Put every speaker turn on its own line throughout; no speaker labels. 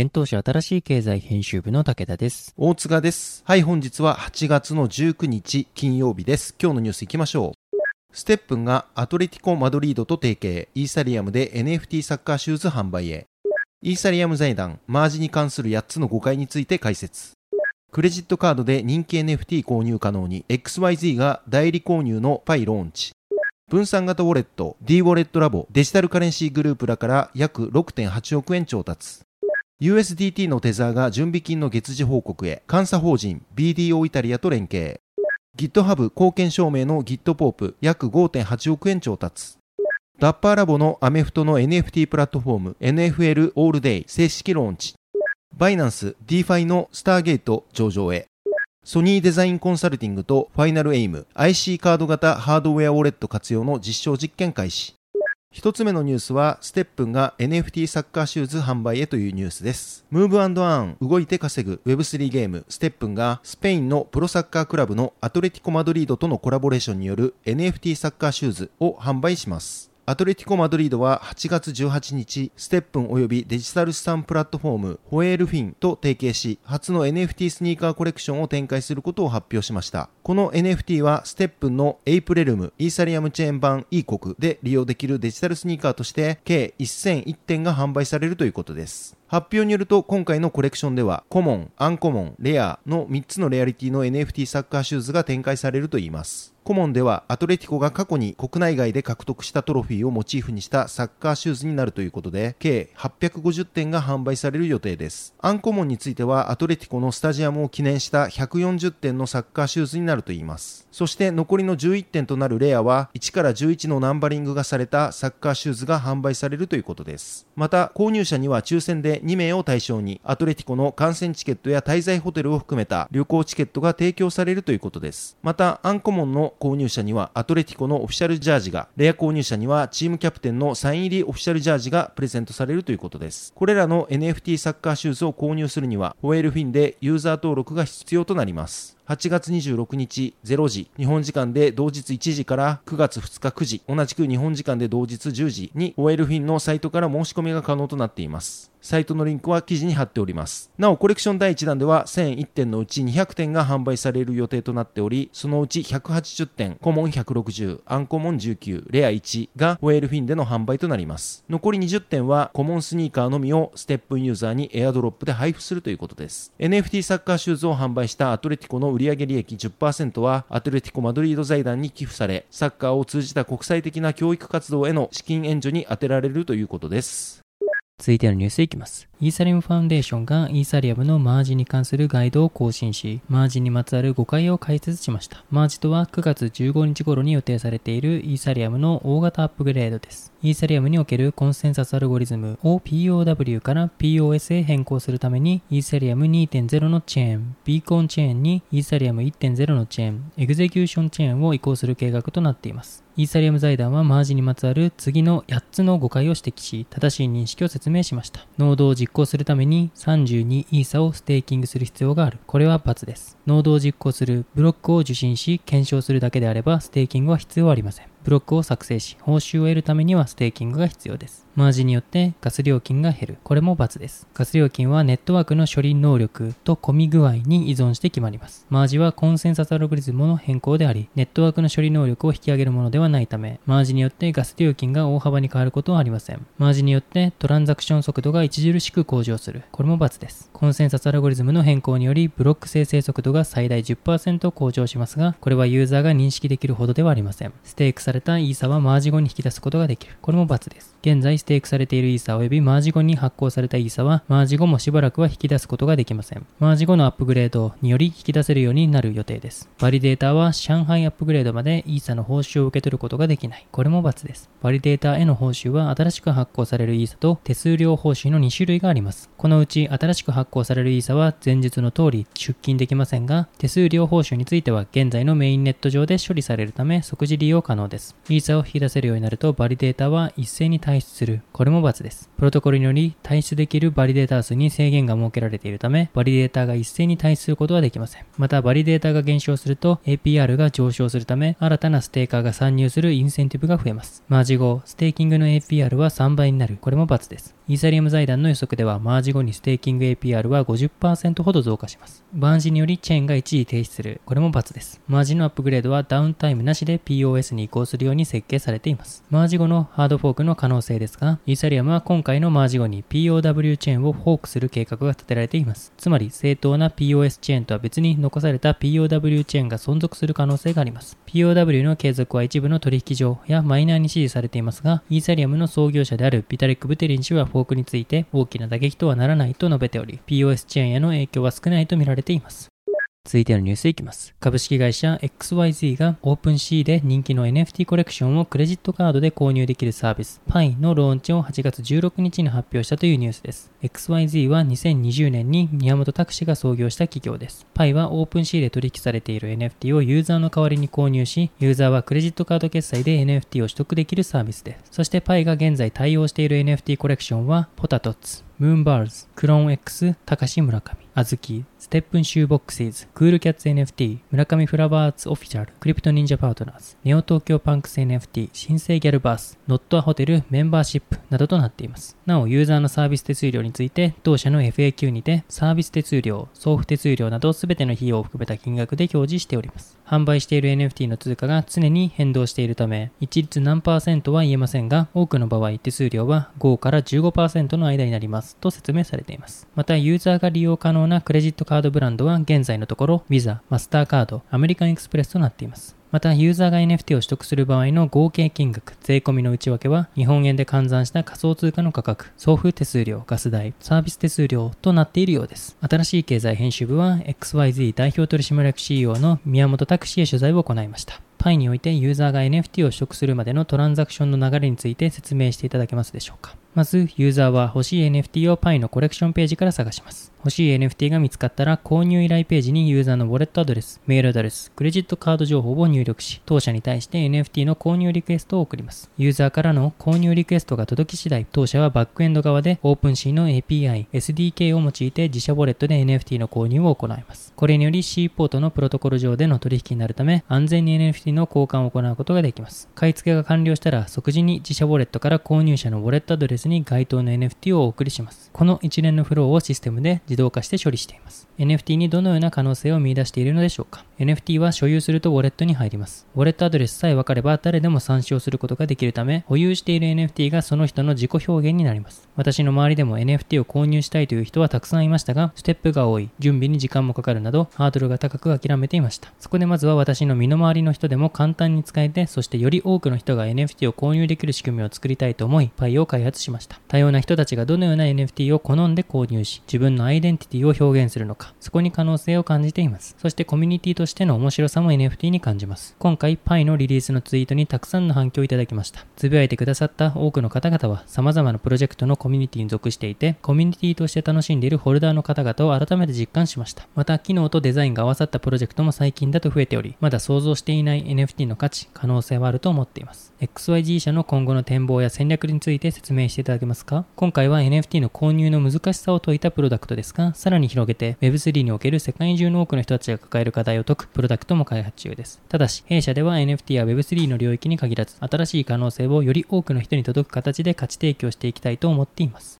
現当社新しい経済編集部の武田です。
大塚です。はい、本日は8月の19日金曜日です。今日のニュース行きましょう。ステップンがアトレティコ・マドリードと提携、イーサリアムで NFT サッカーシューズ販売へ。イーサリアム財団、マージに関する8つの誤解について解説。クレジットカードで人気 NFT 購入可能に XYZ が代理購入のパイローンチ。分散型ウォレット D ウォレットラボデジタルカレンシーグループらから約6.8億円調達。USDT のテザーが準備金の月次報告へ、監査法人 BDO イタリアと連携。GitHub 貢献証明の GitPop 約5.8億円調達。ダッパーラボのアメフトの NFT プラットフォーム NFL オールデイ正式ローンチ。バイナンス DeFi のスターゲート上場へ。ソニーデザインコンサルティングとファイナルエイム IC カード型ハードウェアウォレット活用の実証実験開始。一つ目のニュースは、ステップンが NFT サッカーシューズ販売へというニュースです。ムーブアーン、動いて稼ぐ Web3 ゲーム、ステップンがスペインのプロサッカークラブのアトレティコ・マドリードとのコラボレーションによる NFT サッカーシューズを販売します。アトレティコ・マドリードは8月18日、ステップン及びデジタル資産プラットフォーム、ホエールフィンと提携し、初の NFT スニーカーコレクションを展開することを発表しました。この NFT は、ステップンのエイプレルム、イーサリアムチェーン版 E 国で利用できるデジタルスニーカーとして、計1001点が販売されるということです。発表によると今回のコレクションではコモン、アンコモン、レアの3つのレアリティの NFT サッカーシューズが展開されるといいます。コモンではアトレティコが過去に国内外で獲得したトロフィーをモチーフにしたサッカーシューズになるということで計850点が販売される予定です。アンコモンについてはアトレティコのスタジアムを記念した140点のサッカーシューズになるといいます。そして残りの11点となるレアは1から11のナンバリングがされたサッカーシューズが販売されるということです。また購入者には抽選で2名を対象にアトレティコの観戦チケットや滞在ホテルを含めた旅行チケットが提供されるということです。またアンコモンの購入者にはアトレティコのオフィシャルジャージが、レア購入者にはチームキャプテンのサイン入りオフィシャルジャージがプレゼントされるということです。これらの NFT サッカーシューズを購入するには、ホエールフィンでユーザー登録が必要となります。8月26日0時、日本時間で同日1時から9月2日9時、同じく日本時間で同日10時に、ホエルフィンのサイトから申し込みが可能となっています。サイトのリンクは記事に貼っております。なお、コレクション第1弾では1001点のうち200点が販売される予定となっており、そのうち180点、コモン160、アンコモン19、レア1がホエールフィンでの販売となります。残り20点はコモンスニーカーのみをステップンユーザーにエアドロップで配布するということです。NFT サッカーシューズを販売したアトレティコの売上利益10%はアトレティコマドリード財団に寄付され、サッカーを通じた国際的な教育活動への資金援助に充てられるということです。
続いてのニュースいきます。イーサリアムファウンデーションがイーサリアムのマージに関するガイドを更新し、マージにまつわる誤解を解説しました。マージとは9月15日頃に予定されているイーサリアムの大型アップグレードです。イーサリアムにおけるコンセンサスアルゴリズムを POW から POS へ変更するために、イーサリアム2.0のチェーン、ビーコンチェーンにイーサリアム1.0のチェーン、エグゼキューションチェーンを移行する計画となっています。イーサリアム財団はマージにまつわる次の8つの誤解を指摘し、正しい認識を説明しました。ノードを実行するために32イーサをステーキングする必要がある。これは×です。ノードを実行するブロックを受信し、検証するだけであれば、ステーキングは必要ありません。ブロックを作成し、報酬を得るためにはステーキングが必要です。マージによってガス料金が減る。これも×です。ガス料金はネットワークの処理能力と混み具合に依存して決まります。マージはコンセンサスアルゴリズムの変更であり、ネットワークの処理能力を引き上げるものではないため、マージによってガス料金が大幅に変わることはありません。マージによってトランザクション速度が著しく向上する。これも×です。コンセンサスアルゴリズムの変更により、ブロック生成速度が最大10%向上しますが、これはユーザーが認識できるほどではありません。ステークされたイーサはマージ後に引き出すことができる。これも×です。現在ステークされているイーサ及びマージ後に発行されたイーサは、マージ後もしばらくは引き出すことができません。マージ後のアップグレードにより引き出せるようになる予定です。バリデータは上海アップグレードまでイーサの報酬を受け取ることができない。これも×です。バリデータへの報酬は新しく発行されるイーサと手数料報酬の2種類があります。このうち新しく発行されるイーサは前述の通り出金できませんが、手数料報酬については現在のメインネット上で処理されるため即時利用可能です。イーサを引き出せるようになるとバリデータは一斉に退出する。これも×です。プロトコルにより退出できるバリデータ数に制限が設けられているため、バリデータが一斉に退出することはできません。また、バリデータが減少すると APR が上昇するため、新たなステーカーが参入するインセンティブが増えます。マージ後、ステーキングの APR は3倍になる。これも×です。イーサリアム財団の予測では、マージ後にステーキング APR は50%ほど増加します。マージによりチェーンが一時停止する。これも×です。マージのアップグレードはダウンタイムなしで POS に移行するように設計されています。マージ後のハードフォークの可能性ですが、イーサリアムは今回のマージ後に POW チェーンをフォークする計画が立てられています。つまり、正当な POS チェーンとは別に残された POW チェーンが存続する可能性があります。POW の継続は一部の取引所やマイナーに支持されていますが、イーサリアムの創業者であるビタリック・ブテリン氏はフォークについて大きな打撃とはならないと述べており、POS チェーンへの影響は少ないとみられています。続いてのニュースいきます。株式会社 XYZ が OpenC で人気の NFT コレクションをクレジットカードで購入できるサービス Pi のローンチを8月16日に発表したというニュースです。XYZ は2020年に宮本拓司が創業した企業です。Pi は OpenC で取引されている NFT をユーザーの代わりに購入し、ユーザーはクレジットカード決済で NFT を取得できるサービスです。そして Pi が現在対応している NFT コレクションはポタトッツ、ムーンバーズ、クローン X、高橋村上、あずき、ステップンシューボックシーズ、クールキャッツ NFT、村上フラワーアーツオフィシャル、 CryptoNinja Partners、 Neo Tokyo Punks NFT、新星ギャルバース、ノットアホテルメンバーシップなどとなっています。なお、ユーザーのサービス手数料について、同社の FAQ にて、サービス手数料、送付手数料などすべての費用を含めた金額で表示しております。販売している NFT の通貨が常に変動しているため、一律何パーセントは言えませんが、多くの場合手数料は5から15%の間になりますと説明されています。また、ユーザーが利用可能なクレジットカードブランドは現在のところ、Visa、マスターカード、アメリカンエクスプレスとなっています。また、ユーザーが NFT を取得する場合の合計金額、税込みの内訳は、日本円で換算した仮想通貨の価格、送付手数料、ガス代、サービス手数料となっているようです。新しい経済編集部は、XYZ 代表取締役 CEO の宮本拓司へ取材を行いました。パイにおいてユーザーが NFT を取得するまでのトランザクションの流れについて説明していただけますでしょうか。まず、ユーザーは欲しい NFT をパイのコレクションページから探します。欲しい NFT が見つかったら、購入依頼ページにユーザーのウォレットアドレス、メールアドレス、クレジットカード情報を入力し、当社に対して NFT の購入リクエストを送ります。ユーザーからの購入リクエストが届き次第、当社はバックエンド側で OpenC の API、SDK を用いて自社ウォレットで NFT の購入を行います。これにより C ポートのプロトコル上での取引になるため、安全に NFT の交換を行うことができます。買い付けが完了したら、即時に自社ウォレットから購入者のウォレットアドレスに該当の NFT をお送りします。この一連のフローをシステムで自動化して処理しています。NFT にどのような可能性を見出しているのでしょうか ?NFT は所有するとウォレットに入ります。ウォレットアドレスさえ分かれば誰でも参照することができるため、保有している NFT がその人の自己表現になります。私の周りでも NFT を購入したいという人はたくさんいましたが、ステップが多い、準備に時間もかかるなど、ハードルが高く諦めていました。そこでまずは私の身の回りの人でも簡単に使えて、そしてより多くの人が NFT を購入できる仕組みを作りたいと思い、Pi を開発しました。多様な人たちがどのような NFT を好んで購入し、自分のアイデンティティを表現するのか、そこに可能性を感じています。そしてコミュニティとしての面白さも NFT に感じます。今回 Pi のリリースのツイートにたくさんの反響をいただきました。つぶやいてくださった多くの方々は様々なプロジェクトのコミュニティに属していて、コミュニティとして楽しんでいるホルダーの方々を改めて実感しました。また、機能とデザインが合わさったプロジェクトも最近だと増えており、まだ想像していない NFT の価値、可能性はあると思っています。XYG 社の今後の展望や戦略について説明していただけますか？今回は NFT の購入の難しさを説いたプロダクトですが、さらに広げて Web3 における世界中の多くの人たちが抱える課題を解くプロダクトも開発中です。ただし、弊社では NFT や Web3 の領域に限らず、新しい可能性をより多くの人に届く形で価値提供していきたいと思っています。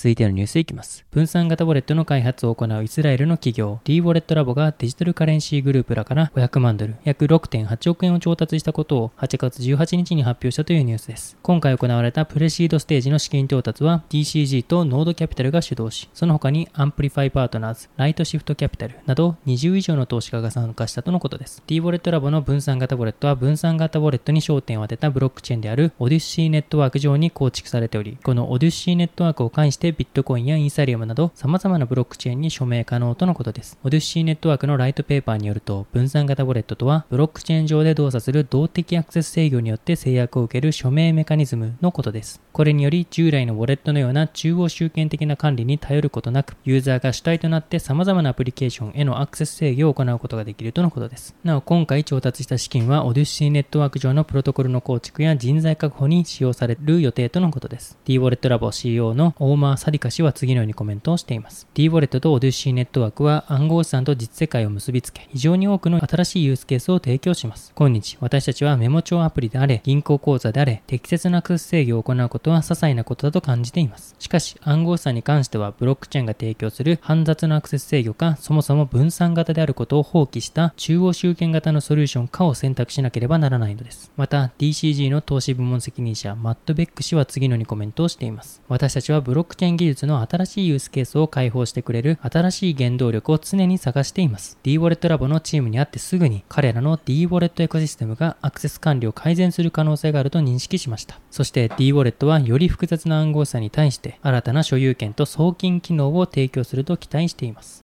続いてのニュースいきます。分散型ウォレットの開発を行うイスラエルの企業、D ウォレットラボがデジタルカレンシーグループらから500万ドル、約6.8億円を調達したことを8月18日に発表したというニュースです。今回行われたプレシードステージの資金調達は DCG と Node Capital が主導し、その他に Amplify Partners、Lightshift Capital など20以上の投資家が参加したとのことです。D ウォレットラボの分散型ウォレットは分散型ウォレットに焦点を当てたブロックチェーンである Odsy Network 上に構築されており、この Odsy Network を介してでビットコインやイーサリアムなど様々なブロックチェーンに署名可能とのことです。 Odsy Network のライトペーパーによると、分散型ウォレットとは、ブロックチェーン上で動作する動的アクセス制御によって制約を受ける署名メカニズムのことです。これにより、従来のウォレットのような中央集権的な管理に頼ることなく、ユーザーが主体となって様々なアプリケーションへのアクセス制御を行うことができるとのことです。なお、今回調達した資金は、オデュッシーネットワーク上のプロトコルの構築や人材確保に使用される予定とのことです。D ウォレットラボ CEO のオーマー・サディカ氏は次のようにコメントをしています。D ウォレットとオデュッシーネットワークは暗号資産と実世界を結びつけ、非常に多くの新しいユースケースを提供します。今日、私たちはメモ帳アプリであれ、銀行口座であれ、適切なアクセス制御を行うことは些細なことだと感じています。しかし、暗号資産に関しては、ブロックチェーンが提供する煩雑なアクセス制御か、そもそも分散型であることを放棄した中央集権型のソリューションかを選択しなければならないのです。また、DCG の投資部門責任者、マット・ベック氏は次のようにコメントをしています。私たちはブロックチェーン技術の新しいユースケースを開放してくれる新しい原動力を常に探しています。D ウォレットラボのチームにあってすぐに彼らの D ウォレットエコシステムがアクセス管理を改善する可能性があると認識しました。そして D ウォレットはより複雑な暗号資産に対して新たな所有権と送金機能を提供すると期待しています。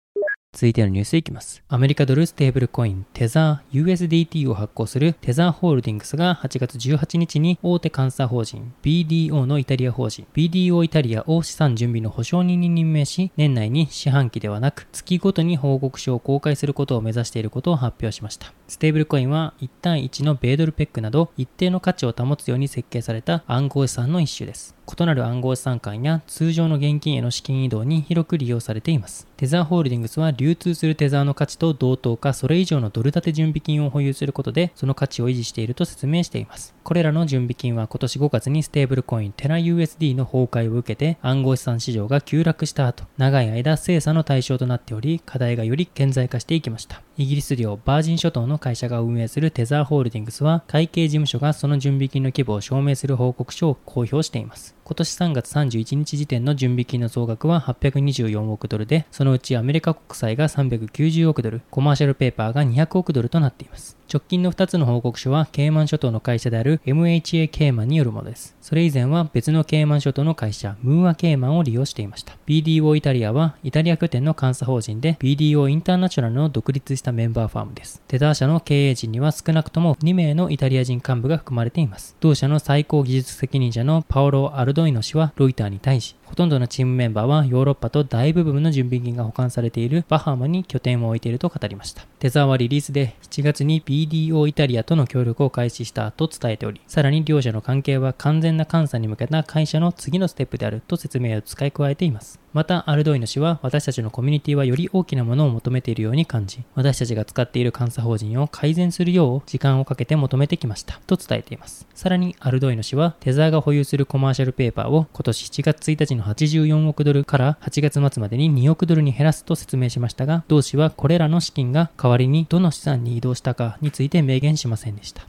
続いてのニュースいきます。アメリカドルステーブルコインテザー USDT を発行するテザーホールディングスが8月18日に大手監査法人 BDO のイタリア法人 BDO イタリアを資産準備の保証人に任命し年内に四半期ではなく月ごとに報告書を公開することを目指していることを発表しました。ステーブルコインは1対1の米ドルペックなど一定の価値を保つように設計された暗号資産の一種です。異なる暗号資産間や通常の現金への資金移動に広く利用されています。テザーホールディングスは流通するテザーの価値と同等かそれ以上のドル建て準備金を保有することでその価値を維持していると説明しています。これらの準備金は今年5月にステーブルコインテラ USD の崩壊を受けて暗号資産市場が急落した後、長い間精査の対象となっており課題がより顕在化していきました。イギリス領バージン諸島の会社が運営するテザーホールディングスは会計事務所がその準備金の規模を証明する報告書を公表しています。今年3月31日時点の準備金の総額は824億ドルで、そのうちアメリカ国債が390億ドル、コマーシャルペーパーが200億ドルとなっています。直近の2つの報告書は、ケーマン諸島の会社である MHA ケーマンによるものです。それ以前は別のケーマン諸島の会社、ムーアケーマンを利用していました。BDO イタリアは、イタリア拠点の監査法人で、BDO インターナショナルの独立したメンバーファームです。テザー社の経営陣には少なくとも2名のイタリア人幹部が含まれています。同社の最高技術責任者のパオロ・アルドイノ氏は、ロイターに対し、ほとんどのチームメンバーはヨーロッパと大部分の準備金が保管されているバハマに拠点を置いていると語りました。テザーはリリースで7月に BDO イタリアとの協力を開始したと伝えており、さらに両者の関係は完全な監査に向けた会社の次のステップであると説明を使い加えています。また、アルドイノ氏は私たちのコミュニティはより大きなものを求めているように感じ、私たちが使っている監査法人を改善するよう時間をかけて求めてきました。と伝えています。さらに、アルドイノ氏はテザーが保有するコマーシャルペーパーを今年7月1日の84億ドルから8月末までに2億ドルに減らすと説明しましたが、同氏はこれらの資金が代わりにどの資産に移動したかについて明言しませんでした。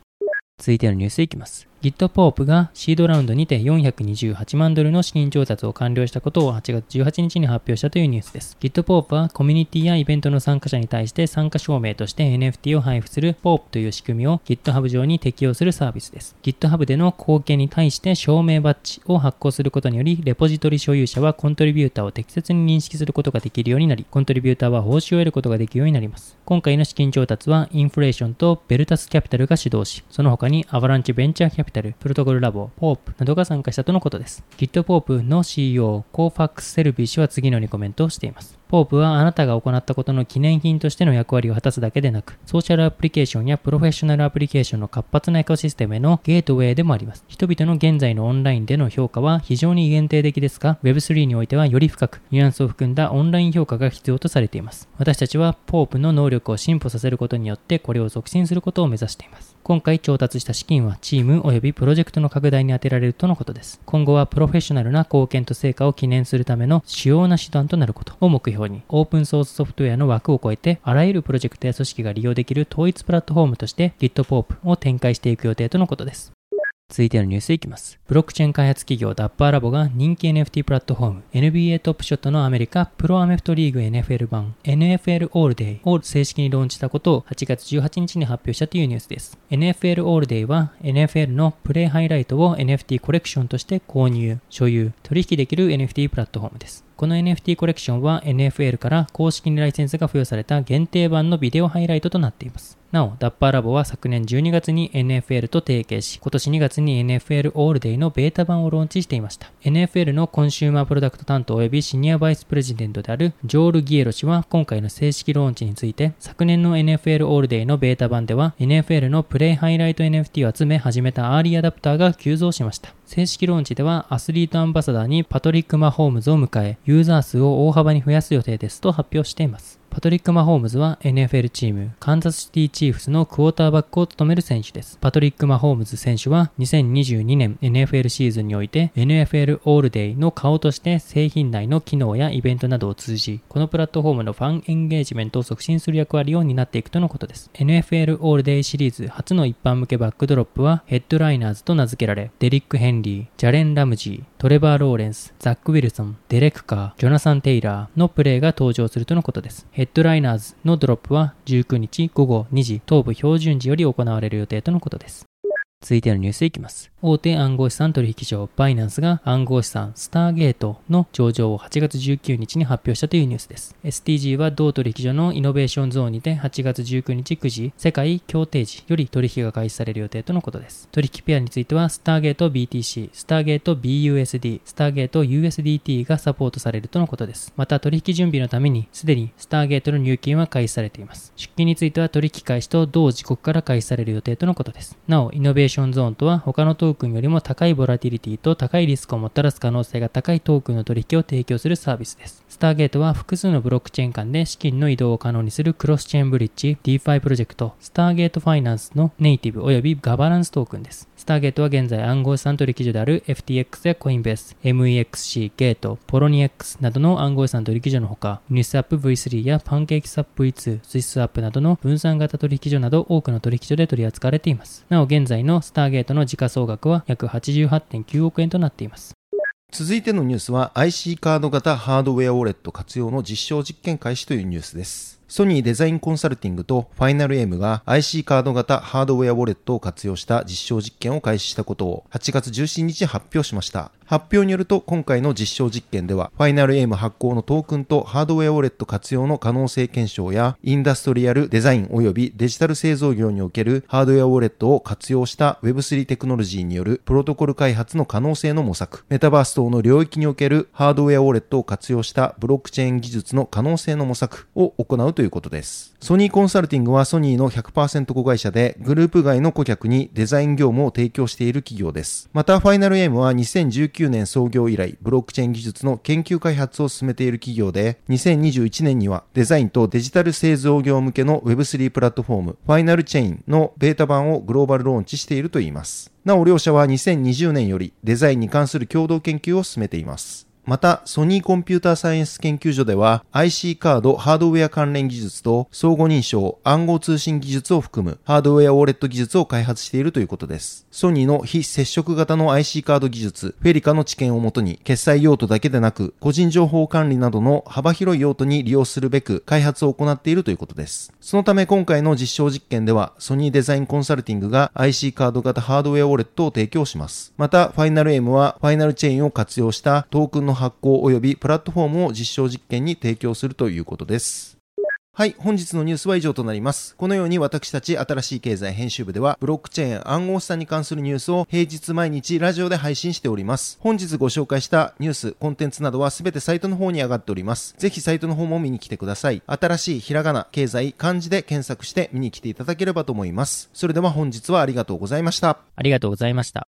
続いてのニュースいきます。GitPop がシードラウンドにて428万ドルの資金調達を完了したことを8月18日に発表したというニュースです。GitPop はコミュニティやイベントの参加者に対して参加証明として NFT を配布する POP という仕組みを GitHub 上に適用するサービスです。GitHub での貢献に対して証明バッジを発行することにより、レポジトリ所有者はコントリビューターを適切に認識することができるようになり、コントリビューターは報酬を得ることができるようになります。今回の資金調達はインフレーションとベルタスキャピタルが主導し、その他にアバランチベンチャーキャピタル、ピタルプロトコルラボ、ポープなどが参加したとのことです。GitPop の CEO、コーファックス・セルビー氏は次のようにコメントをしています。 POAPはあなたが行ったことの記念品としての役割を果たすだけでなく、ソーシャルアプリケーションやプロフェッショナルアプリケーションの活発なエコシステムへのゲートウェイでもあります。人々の現在のオンラインでの評価は非常に限定的ですが、Web3 においてはより深く、ニュアンスを含んだオンライン評価が必要とされています。私たちは POAPの能力を進歩させることによってこれを促進することを目指しています。今回調達した資金はチーム及びプロジェクトの拡大に充てられるとのことです。今後はプロフェッショナルな貢献と成果を記念するための主要な手段となることを目標に、オープンソースソフトウェアの枠を超えて、あらゆるプロジェクトや組織が利用できる統一プラットフォームとして GitPOAP を展開していく予定とのことです。続いてのニュースいきます。ブロックチェーン開発企業ダッパーラボが人気 NFT プラットフォーム NBA トップショットのアメリカプロアメフトリーグ NFL 版 NFL All Day を正式にローンチしたことを8月18日に発表したというニュースです。NFL All Day は NFL のプレイハイライトを NFT コレクションとして購入、所有、取引できる NFT プラットフォームです。この NFT コレクションは NFL から公式にライセンスが付与された限定版のビデオハイライトとなっています。なお、ダッパーラボは昨年12月に NFL と提携し、今年2月に NFL All Day のベータ版をローンチしていました。NFL のコンシューマープロダクト担当及びシニアバイスプレジデントであるジョール・ギエロ氏は今回の正式ローンチについて、昨年の NFL All Day のベータ版では NFL のプレイハイライト NFT を集め始めたアーリーアダプターが急増しました。正式ローンチではアスリートアンバサダーにパトリック・マホームズを迎え、ユーザー数を大幅に増やす予定ですと発表しています。パトリック・マホームズは NFL チームカンザスシティチーフスのクォーターバックを務める選手です。パトリック・マホームズ選手は2022年 NFL シーズンにおいて NFL オールデイの顔として製品内の機能やイベントなどを通じ、このプラットフォームのファンエンゲージメントを促進する役割を担っていくとのことです。NFL オールデイシリーズ初の一般向けパックドロップはヘッドライナーズと名付けられ、デリック・ヘンリー、ジャレン・ラムジー、トレバー・ローレンス、ザック・ウィルソン、デレク・カー、ジョナサン・テイラーのプレーが登場するとのことです。ヘッドライナーズのドロップは19日午後2時東部標準時より行われる予定とのことです。続いてのニュースいきます。大手暗号資産取引所バイナンスが暗号資産スターゲートの上場を8月19日に発表したというニュースです。STG は同取引所のイノベーションゾーンにて8月19日9時世界協定時より取引が開始される予定とのことです。取引ペアについてはスターゲート BTC、スターゲート BUSD、スターゲート USDT がサポートされるとのことです。また取引準備のためにすでにスターゲートの入金は開始されています。出金については取引開始と同時刻から開始される予定とのことです。なお、イノベーションーションゾーンとは他のトークンよりも高いボラティリティと高いリスクをもたらす可能性が高いトークンの取引を提供するサービスです。スターゲートは複数のブロックチェーン間で資金の移動を可能にするクロスチェーンブリッジ DeFi プロジェクトスターゲートファイナンスのネイティブ及びガバナンストークンです。スターゲートは現在暗号資産取引所である FTX やコインベース、MEXC、ゲート、ポロニ X などの暗号資産取引所のほか、ユニスワップ V3 やパンケーキスワップ V2、スシスワップなどの分散型取引所など多くの取引所で取り扱われています。なお現在のスターゲートの時価総額は約88.9億円となっています。
続いてのニュースは IC カード型ハードウェアウォレット活用の実証実験開始というニュースです。ソニーデザインコンサルティングとファイナルエムが IC カード型ハードウェアウォレットを活用した実証実験を開始したことを8月17日発表しました。発表によると今回の実証実験ではファイナルエム発行のトークンとハードウェアウォレット活用の可能性検証やインダストリアルデザイン及びデジタル製造業におけるハードウェアウォレットを活用した Web3 テクノロジーによるプロトコル開発の可能性の模索、メタバース等の領域におけるハードウェアウォレットを活用したブロックチェーン技術の可能性の模索を行うということです。ソニーコンサルティングはソニーの100%子会社でグループ外の顧客にデザイン業務を提供している企業です。また、ファイナルエイムは2019年創業以来、ブロックチェーン技術の研究開発を進めている企業で、2021年にはデザインとデジタル製造業向けの Web3 プラットフォーム、ファイナルチェーンのベータ版をグローバルローンチしているといいます。なお、両社は2020年よりデザインに関する共同研究を進めています。また、ソニーコンピューターサイエンス研究所では IC カード、ハードウェア関連技術と相互認証、暗号通信技術を含むハードウェアウォレット技術を開発しているということです。ソニーの非接触型の IC カード技術、フェリカの知見をもとに決済用途だけでなく個人情報管理などの幅広い用途に利用するべく開発を行っているということです。そのため今回の実証実験ではソニーデザインコンサルティングが IC カード型ハードウェアウォレットを提供します。また、ファイナル M はファイナルチェーンを活用したトークンの発行及びプラットフォームを実証実験に提供するということです。はい、本日のニュースは以上となります。このように私たち新しい経済編集部では、ブロックチェーン暗号資産に関するニュースを平日毎日ラジオで配信しております。本日ご紹介したニュース、コンテンツなどはすべてサイトの方に上がっております。ぜひサイトの方も見に来てください。新しいひらがな、経済、漢字で検索して見に来ていただければと思います。それでは本日はありがとうございました。
ありがとうございました。